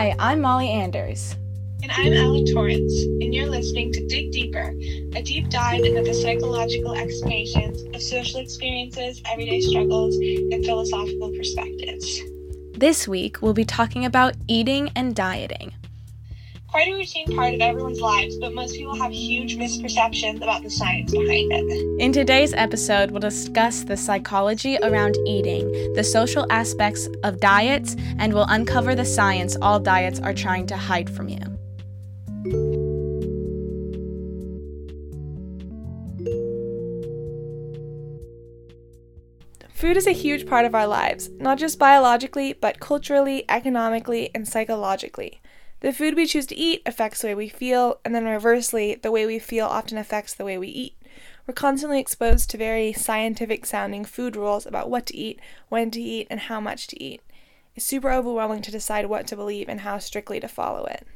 Hi, I'm Molly Anders. And I'm Alec Torrance, and you're listening to Dig Deeper, a deep dive into the psychological explanations of social experiences, everyday struggles, and philosophical perspectives. This week, we'll be talking about eating and dieting quite a routine part of everyone's lives, but most people have huge misperceptions about the science behind it. In today's episode, we'll discuss the psychology around eating, the social aspects of diets, and we'll uncover the science all diets are trying to hide from you. Food is a huge part of our lives, not just biologically, but culturally, economically, and psychologically. The food we choose to eat affects the way we feel, and then reversely, the way we feel often affects the way we eat. We're constantly exposed to very scientific sounding food rules about what to eat, when to eat, and how much to eat. It's super overwhelming to decide what to believe and how strictly to follow it.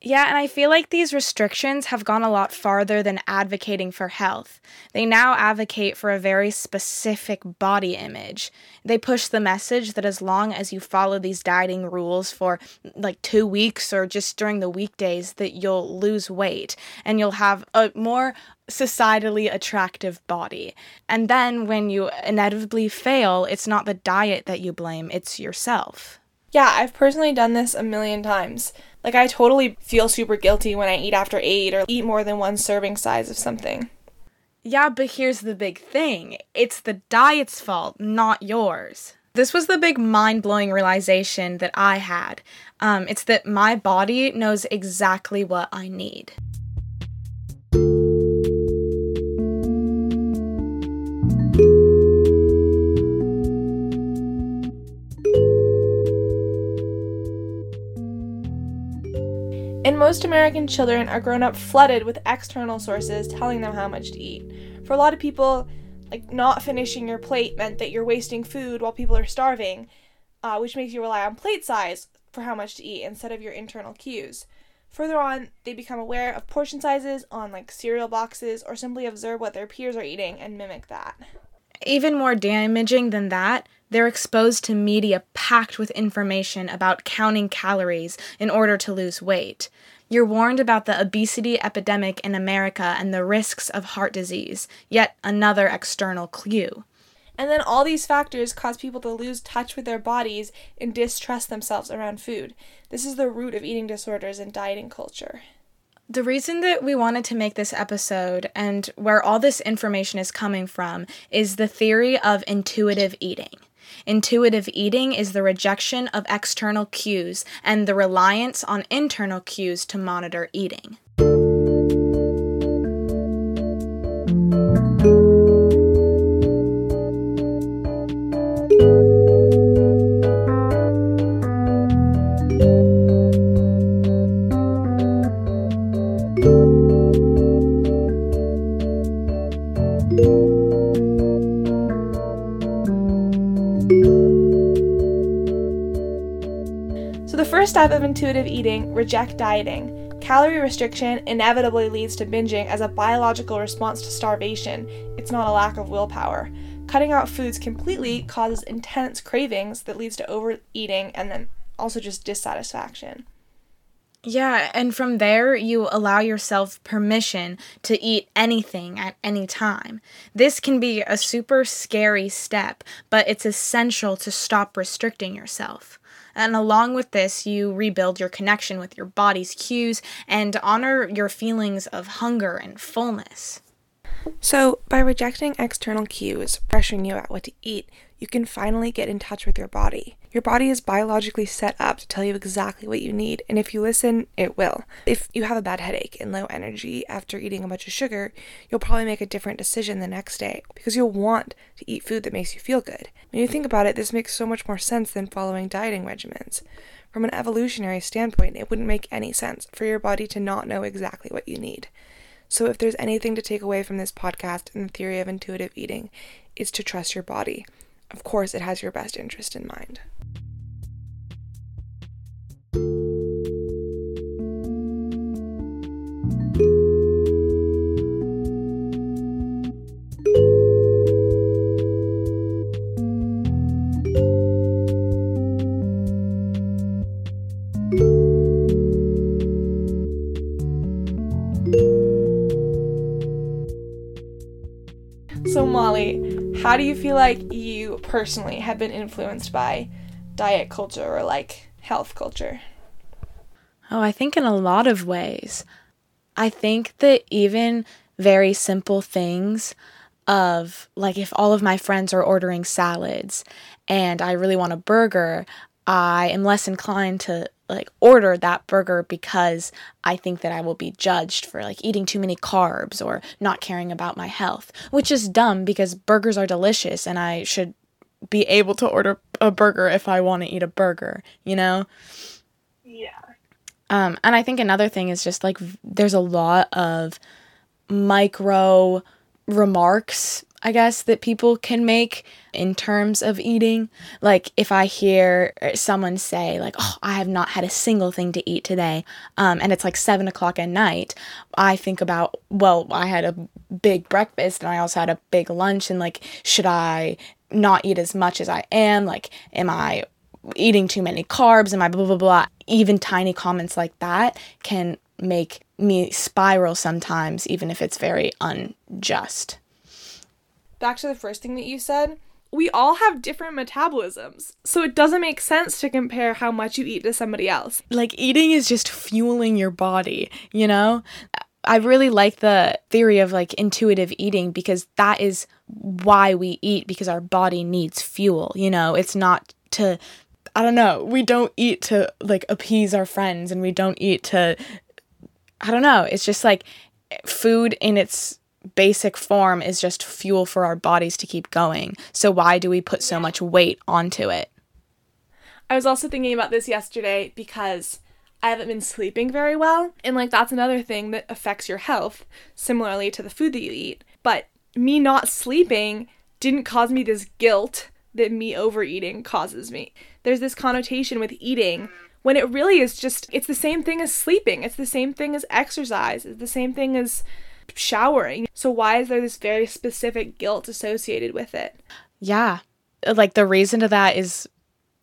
Yeah, and I feel like these restrictions have gone a lot farther than advocating for health. They now advocate for a very specific body image. They push the message that as long as you follow these dieting rules for like 2 weeks or just during the weekdays that you'll lose weight and you'll have a more societally attractive body. And then when you inevitably fail, it's not the diet that you blame, it's yourself. Yeah, I've personally done this a million times. Like, I totally feel super guilty when I eat after eight or eat more than one serving size of something. Yeah, but here's the big thing it's the diet's fault, not yours. This was the big mind blowing realization that I had. Um, it's that my body knows exactly what I need. Most American children are grown up flooded with external sources telling them how much to eat. For a lot of people, like not finishing your plate meant that you're wasting food while people are starving, uh, which makes you rely on plate size for how much to eat instead of your internal cues. Further on, they become aware of portion sizes on like cereal boxes or simply observe what their peers are eating and mimic that. Even more damaging than that, they're exposed to media packed with information about counting calories in order to lose weight. You're warned about the obesity epidemic in America and the risks of heart disease, yet another external clue. And then all these factors cause people to lose touch with their bodies and distrust themselves around food. This is the root of eating disorders and dieting culture. The reason that we wanted to make this episode and where all this information is coming from is the theory of intuitive eating. Intuitive eating is the rejection of external cues and the reliance on internal cues to monitor eating. Intuitive eating, reject dieting. Calorie restriction inevitably leads to binging as a biological response to starvation. It's not a lack of willpower. Cutting out foods completely causes intense cravings that leads to overeating and then also just dissatisfaction. Yeah, and from there, you allow yourself permission to eat anything at any time. This can be a super scary step, but it's essential to stop restricting yourself. And along with this, you rebuild your connection with your body's cues and honor your feelings of hunger and fullness. So, by rejecting external cues pressuring you about what to eat, you can finally get in touch with your body. Your body is biologically set up to tell you exactly what you need, and if you listen, it will. If you have a bad headache and low energy after eating a bunch of sugar, you'll probably make a different decision the next day because you'll want to eat food that makes you feel good. When you think about it, this makes so much more sense than following dieting regimens. From an evolutionary standpoint, it wouldn't make any sense for your body to not know exactly what you need. So, if there's anything to take away from this podcast and the theory of intuitive eating, it's to trust your body. Of course, it has your best interest in mind. How do you feel like you personally have been influenced by diet culture or like health culture? Oh, I think in a lot of ways. I think that even very simple things of like if all of my friends are ordering salads and I really want a burger, I am less inclined to like order that burger because I think that I will be judged for like eating too many carbs or not caring about my health, which is dumb because burgers are delicious and I should be able to order a burger if I want to eat a burger, you know? Yeah. Um, and I think another thing is just like there's a lot of micro remarks, I guess, that people can make in terms of eating. Like if I hear someone say, like, oh, I have not had a single thing to eat today, um, and it's like seven o'clock at night, I think about, well, I had a big breakfast and I also had a big lunch, and like, should I not eat as much as I am? Like, am I eating too many carbs? Am I blah, blah, blah? Even tiny comments like that can make me spiral sometimes, even if it's very unjust. Back to the first thing that you said, we all have different metabolisms. So it doesn't make sense to compare how much you eat to somebody else. Like, eating is just fueling your body, you know? I really like the theory of like intuitive eating because that is why we eat because our body needs fuel, you know? It's not to I don't know. We don't eat to like appease our friends and we don't eat to I don't know. It's just like food in its basic form is just fuel for our bodies to keep going. So why do we put so much weight onto it? I was also thinking about this yesterday because I haven't been sleeping very well. And like that's another thing that affects your health, similarly to the food that you eat. But me not sleeping didn't cause me this guilt that me overeating causes me. There's this connotation with eating when it really is just it's the same thing as sleeping it's the same thing as exercise it's the same thing as showering. So why is there this very specific guilt associated with it? Yeah. Like the reason to that is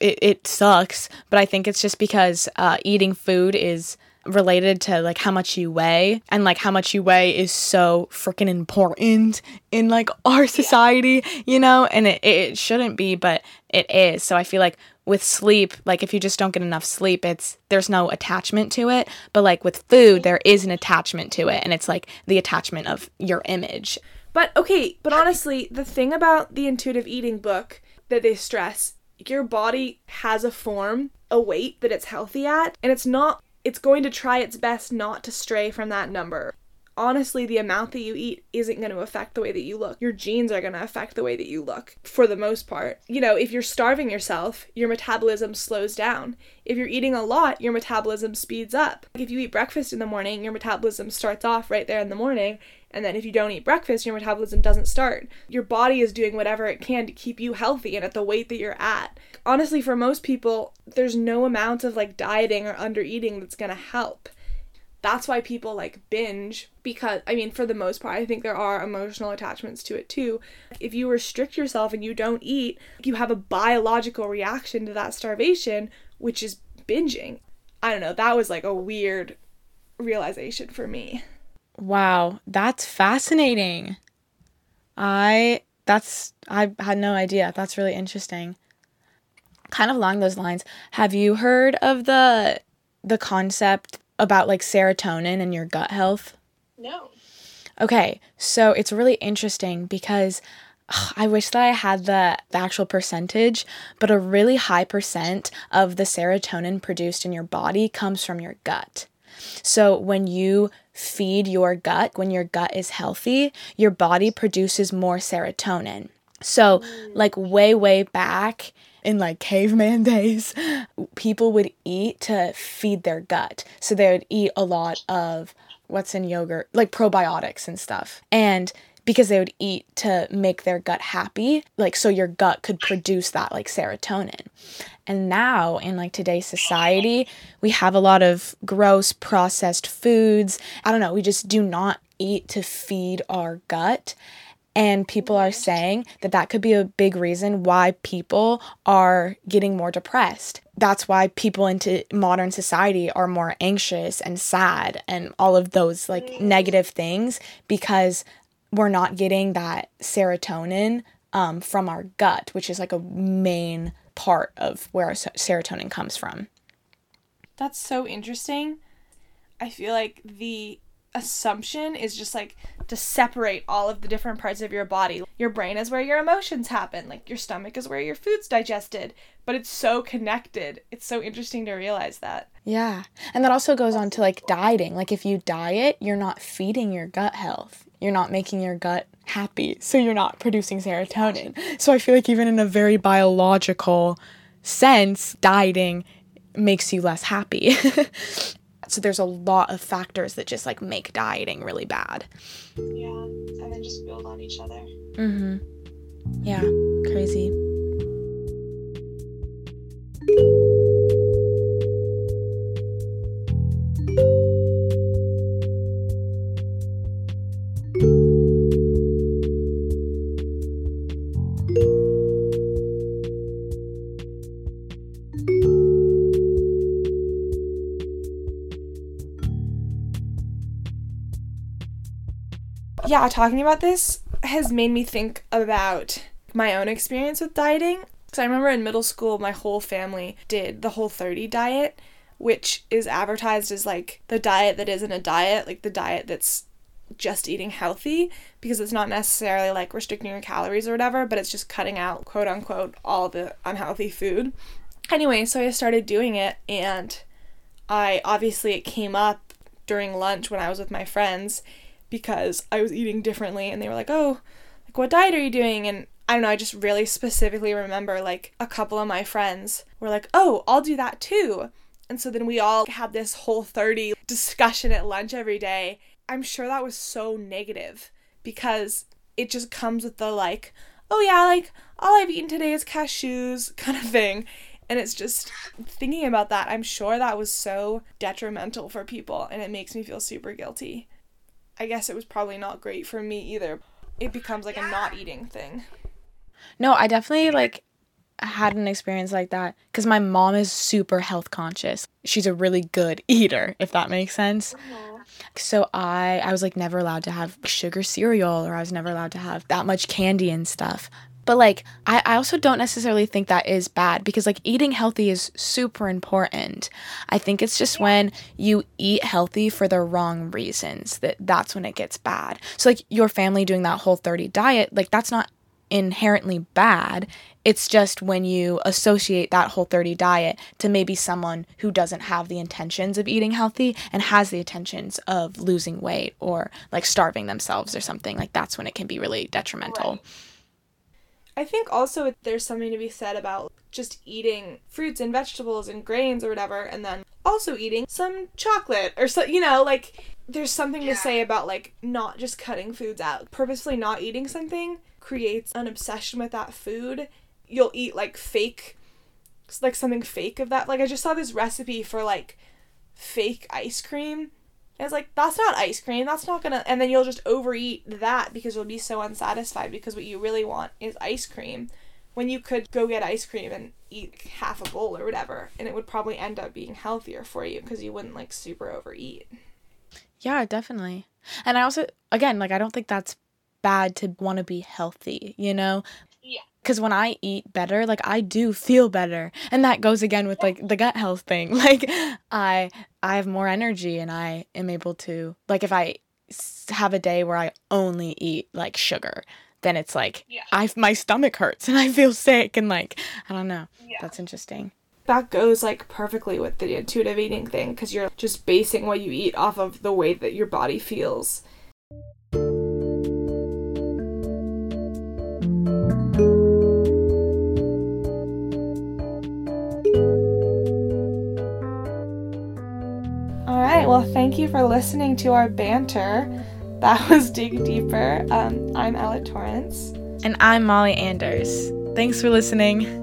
it, it sucks but i think it's just because uh, eating food is related to like how much you weigh and like how much you weigh is so freaking important in like our society you know and it, it shouldn't be but it is so i feel like with sleep, like if you just don't get enough sleep, it's there's no attachment to it. But like with food, there is an attachment to it, and it's like the attachment of your image. But okay, but honestly, the thing about the intuitive eating book that they stress, your body has a form, a weight that it's healthy at, and it's not it's going to try its best not to stray from that number honestly, the amount that you eat isn't going to affect the way that you look. Your genes are going to affect the way that you look for the most part. You know, if you're starving yourself, your metabolism slows down. If you're eating a lot, your metabolism speeds up. If you eat breakfast in the morning, your metabolism starts off right there in the morning. And then if you don't eat breakfast, your metabolism doesn't start. Your body is doing whatever it can to keep you healthy and at the weight that you're at. Honestly, for most people, there's no amount of like dieting or under eating that's going to help that's why people like binge because I mean for the most part I think there are emotional attachments to it too. If you restrict yourself and you don't eat, you have a biological reaction to that starvation, which is binging. I don't know, that was like a weird realization for me. Wow, that's fascinating. I that's I had no idea. That's really interesting. Kind of along those lines, have you heard of the the concept about like serotonin and your gut health? No. Okay, so it's really interesting because ugh, I wish that I had the, the actual percentage, but a really high percent of the serotonin produced in your body comes from your gut. So when you feed your gut, when your gut is healthy, your body produces more serotonin. So, like, way, way back in like caveman days, people would eat to feed their gut. So they would eat a lot of what's in yogurt, like probiotics and stuff. And because they would eat to make their gut happy, like so your gut could produce that like serotonin. And now in like today's society, we have a lot of gross processed foods. I don't know, we just do not eat to feed our gut. And people are saying that that could be a big reason why people are getting more depressed. That's why people into modern society are more anxious and sad and all of those like negative things because we're not getting that serotonin um, from our gut, which is like a main part of where our serotonin comes from. That's so interesting. I feel like the assumption is just like to separate all of the different parts of your body. Your brain is where your emotions happen, like your stomach is where your food's digested, but it's so connected. It's so interesting to realize that. Yeah. And that also goes on to like dieting. Like if you diet, you're not feeding your gut health. You're not making your gut happy. So you're not producing serotonin. So I feel like even in a very biological sense, dieting makes you less happy. so there's a lot of factors that just like make dieting really bad. Yeah, and then just build on each other. Mhm. Yeah, crazy. Yeah, talking about this has made me think about my own experience with dieting. Because I remember in middle school, my whole family did the Whole 30 diet, which is advertised as like the diet that isn't a diet, like the diet that's just eating healthy, because it's not necessarily like restricting your calories or whatever, but it's just cutting out, quote unquote, all the unhealthy food. Anyway, so I started doing it, and I obviously it came up during lunch when I was with my friends because I was eating differently and they were like, "Oh, like what diet are you doing?" and I don't know, I just really specifically remember like a couple of my friends were like, "Oh, I'll do that too." And so then we all had this whole 30 discussion at lunch every day. I'm sure that was so negative because it just comes with the like, "Oh yeah, like all I've eaten today is cashews" kind of thing. And it's just thinking about that, I'm sure that was so detrimental for people and it makes me feel super guilty. I guess it was probably not great for me either. It becomes like a not eating thing. No, I definitely like had an experience like that because my mom is super health conscious. She's a really good eater, if that makes sense. Mm-hmm. So I I was like never allowed to have sugar cereal or I was never allowed to have that much candy and stuff. But like I, I also don't necessarily think that is bad because like eating healthy is super important. I think it's just when you eat healthy for the wrong reasons that that's when it gets bad. So like your family doing that whole 30 diet, like that's not inherently bad. It's just when you associate that whole 30 diet to maybe someone who doesn't have the intentions of eating healthy and has the intentions of losing weight or like starving themselves or something, like that's when it can be really detrimental. Right. I think also there's something to be said about just eating fruits and vegetables and grains or whatever, and then also eating some chocolate or so, you know, like there's something yeah. to say about like not just cutting foods out. Purposefully not eating something creates an obsession with that food. You'll eat like fake, like something fake of that. Like I just saw this recipe for like fake ice cream I was like, that's not ice cream. That's not gonna. And then you'll just overeat that because you'll be so unsatisfied because what you really want is ice cream. When you could go get ice cream and eat half a bowl or whatever, and it would probably end up being healthier for you because you wouldn't like super overeat. Yeah, definitely. And I also, again, like, I don't think that's bad to want to be healthy, you know? Because when I eat better, like I do feel better, and that goes again with like the gut health thing. Like I I have more energy, and I am able to like if I have a day where I only eat like sugar, then it's like yeah. I my stomach hurts and I feel sick, and like I don't know. Yeah. That's interesting. That goes like perfectly with the intuitive eating thing because you're just basing what you eat off of the way that your body feels. Well, thank you for listening to our banter. That was Dig Deeper. Um, I'm Ella Torrance. And I'm Molly Anders. Thanks for listening.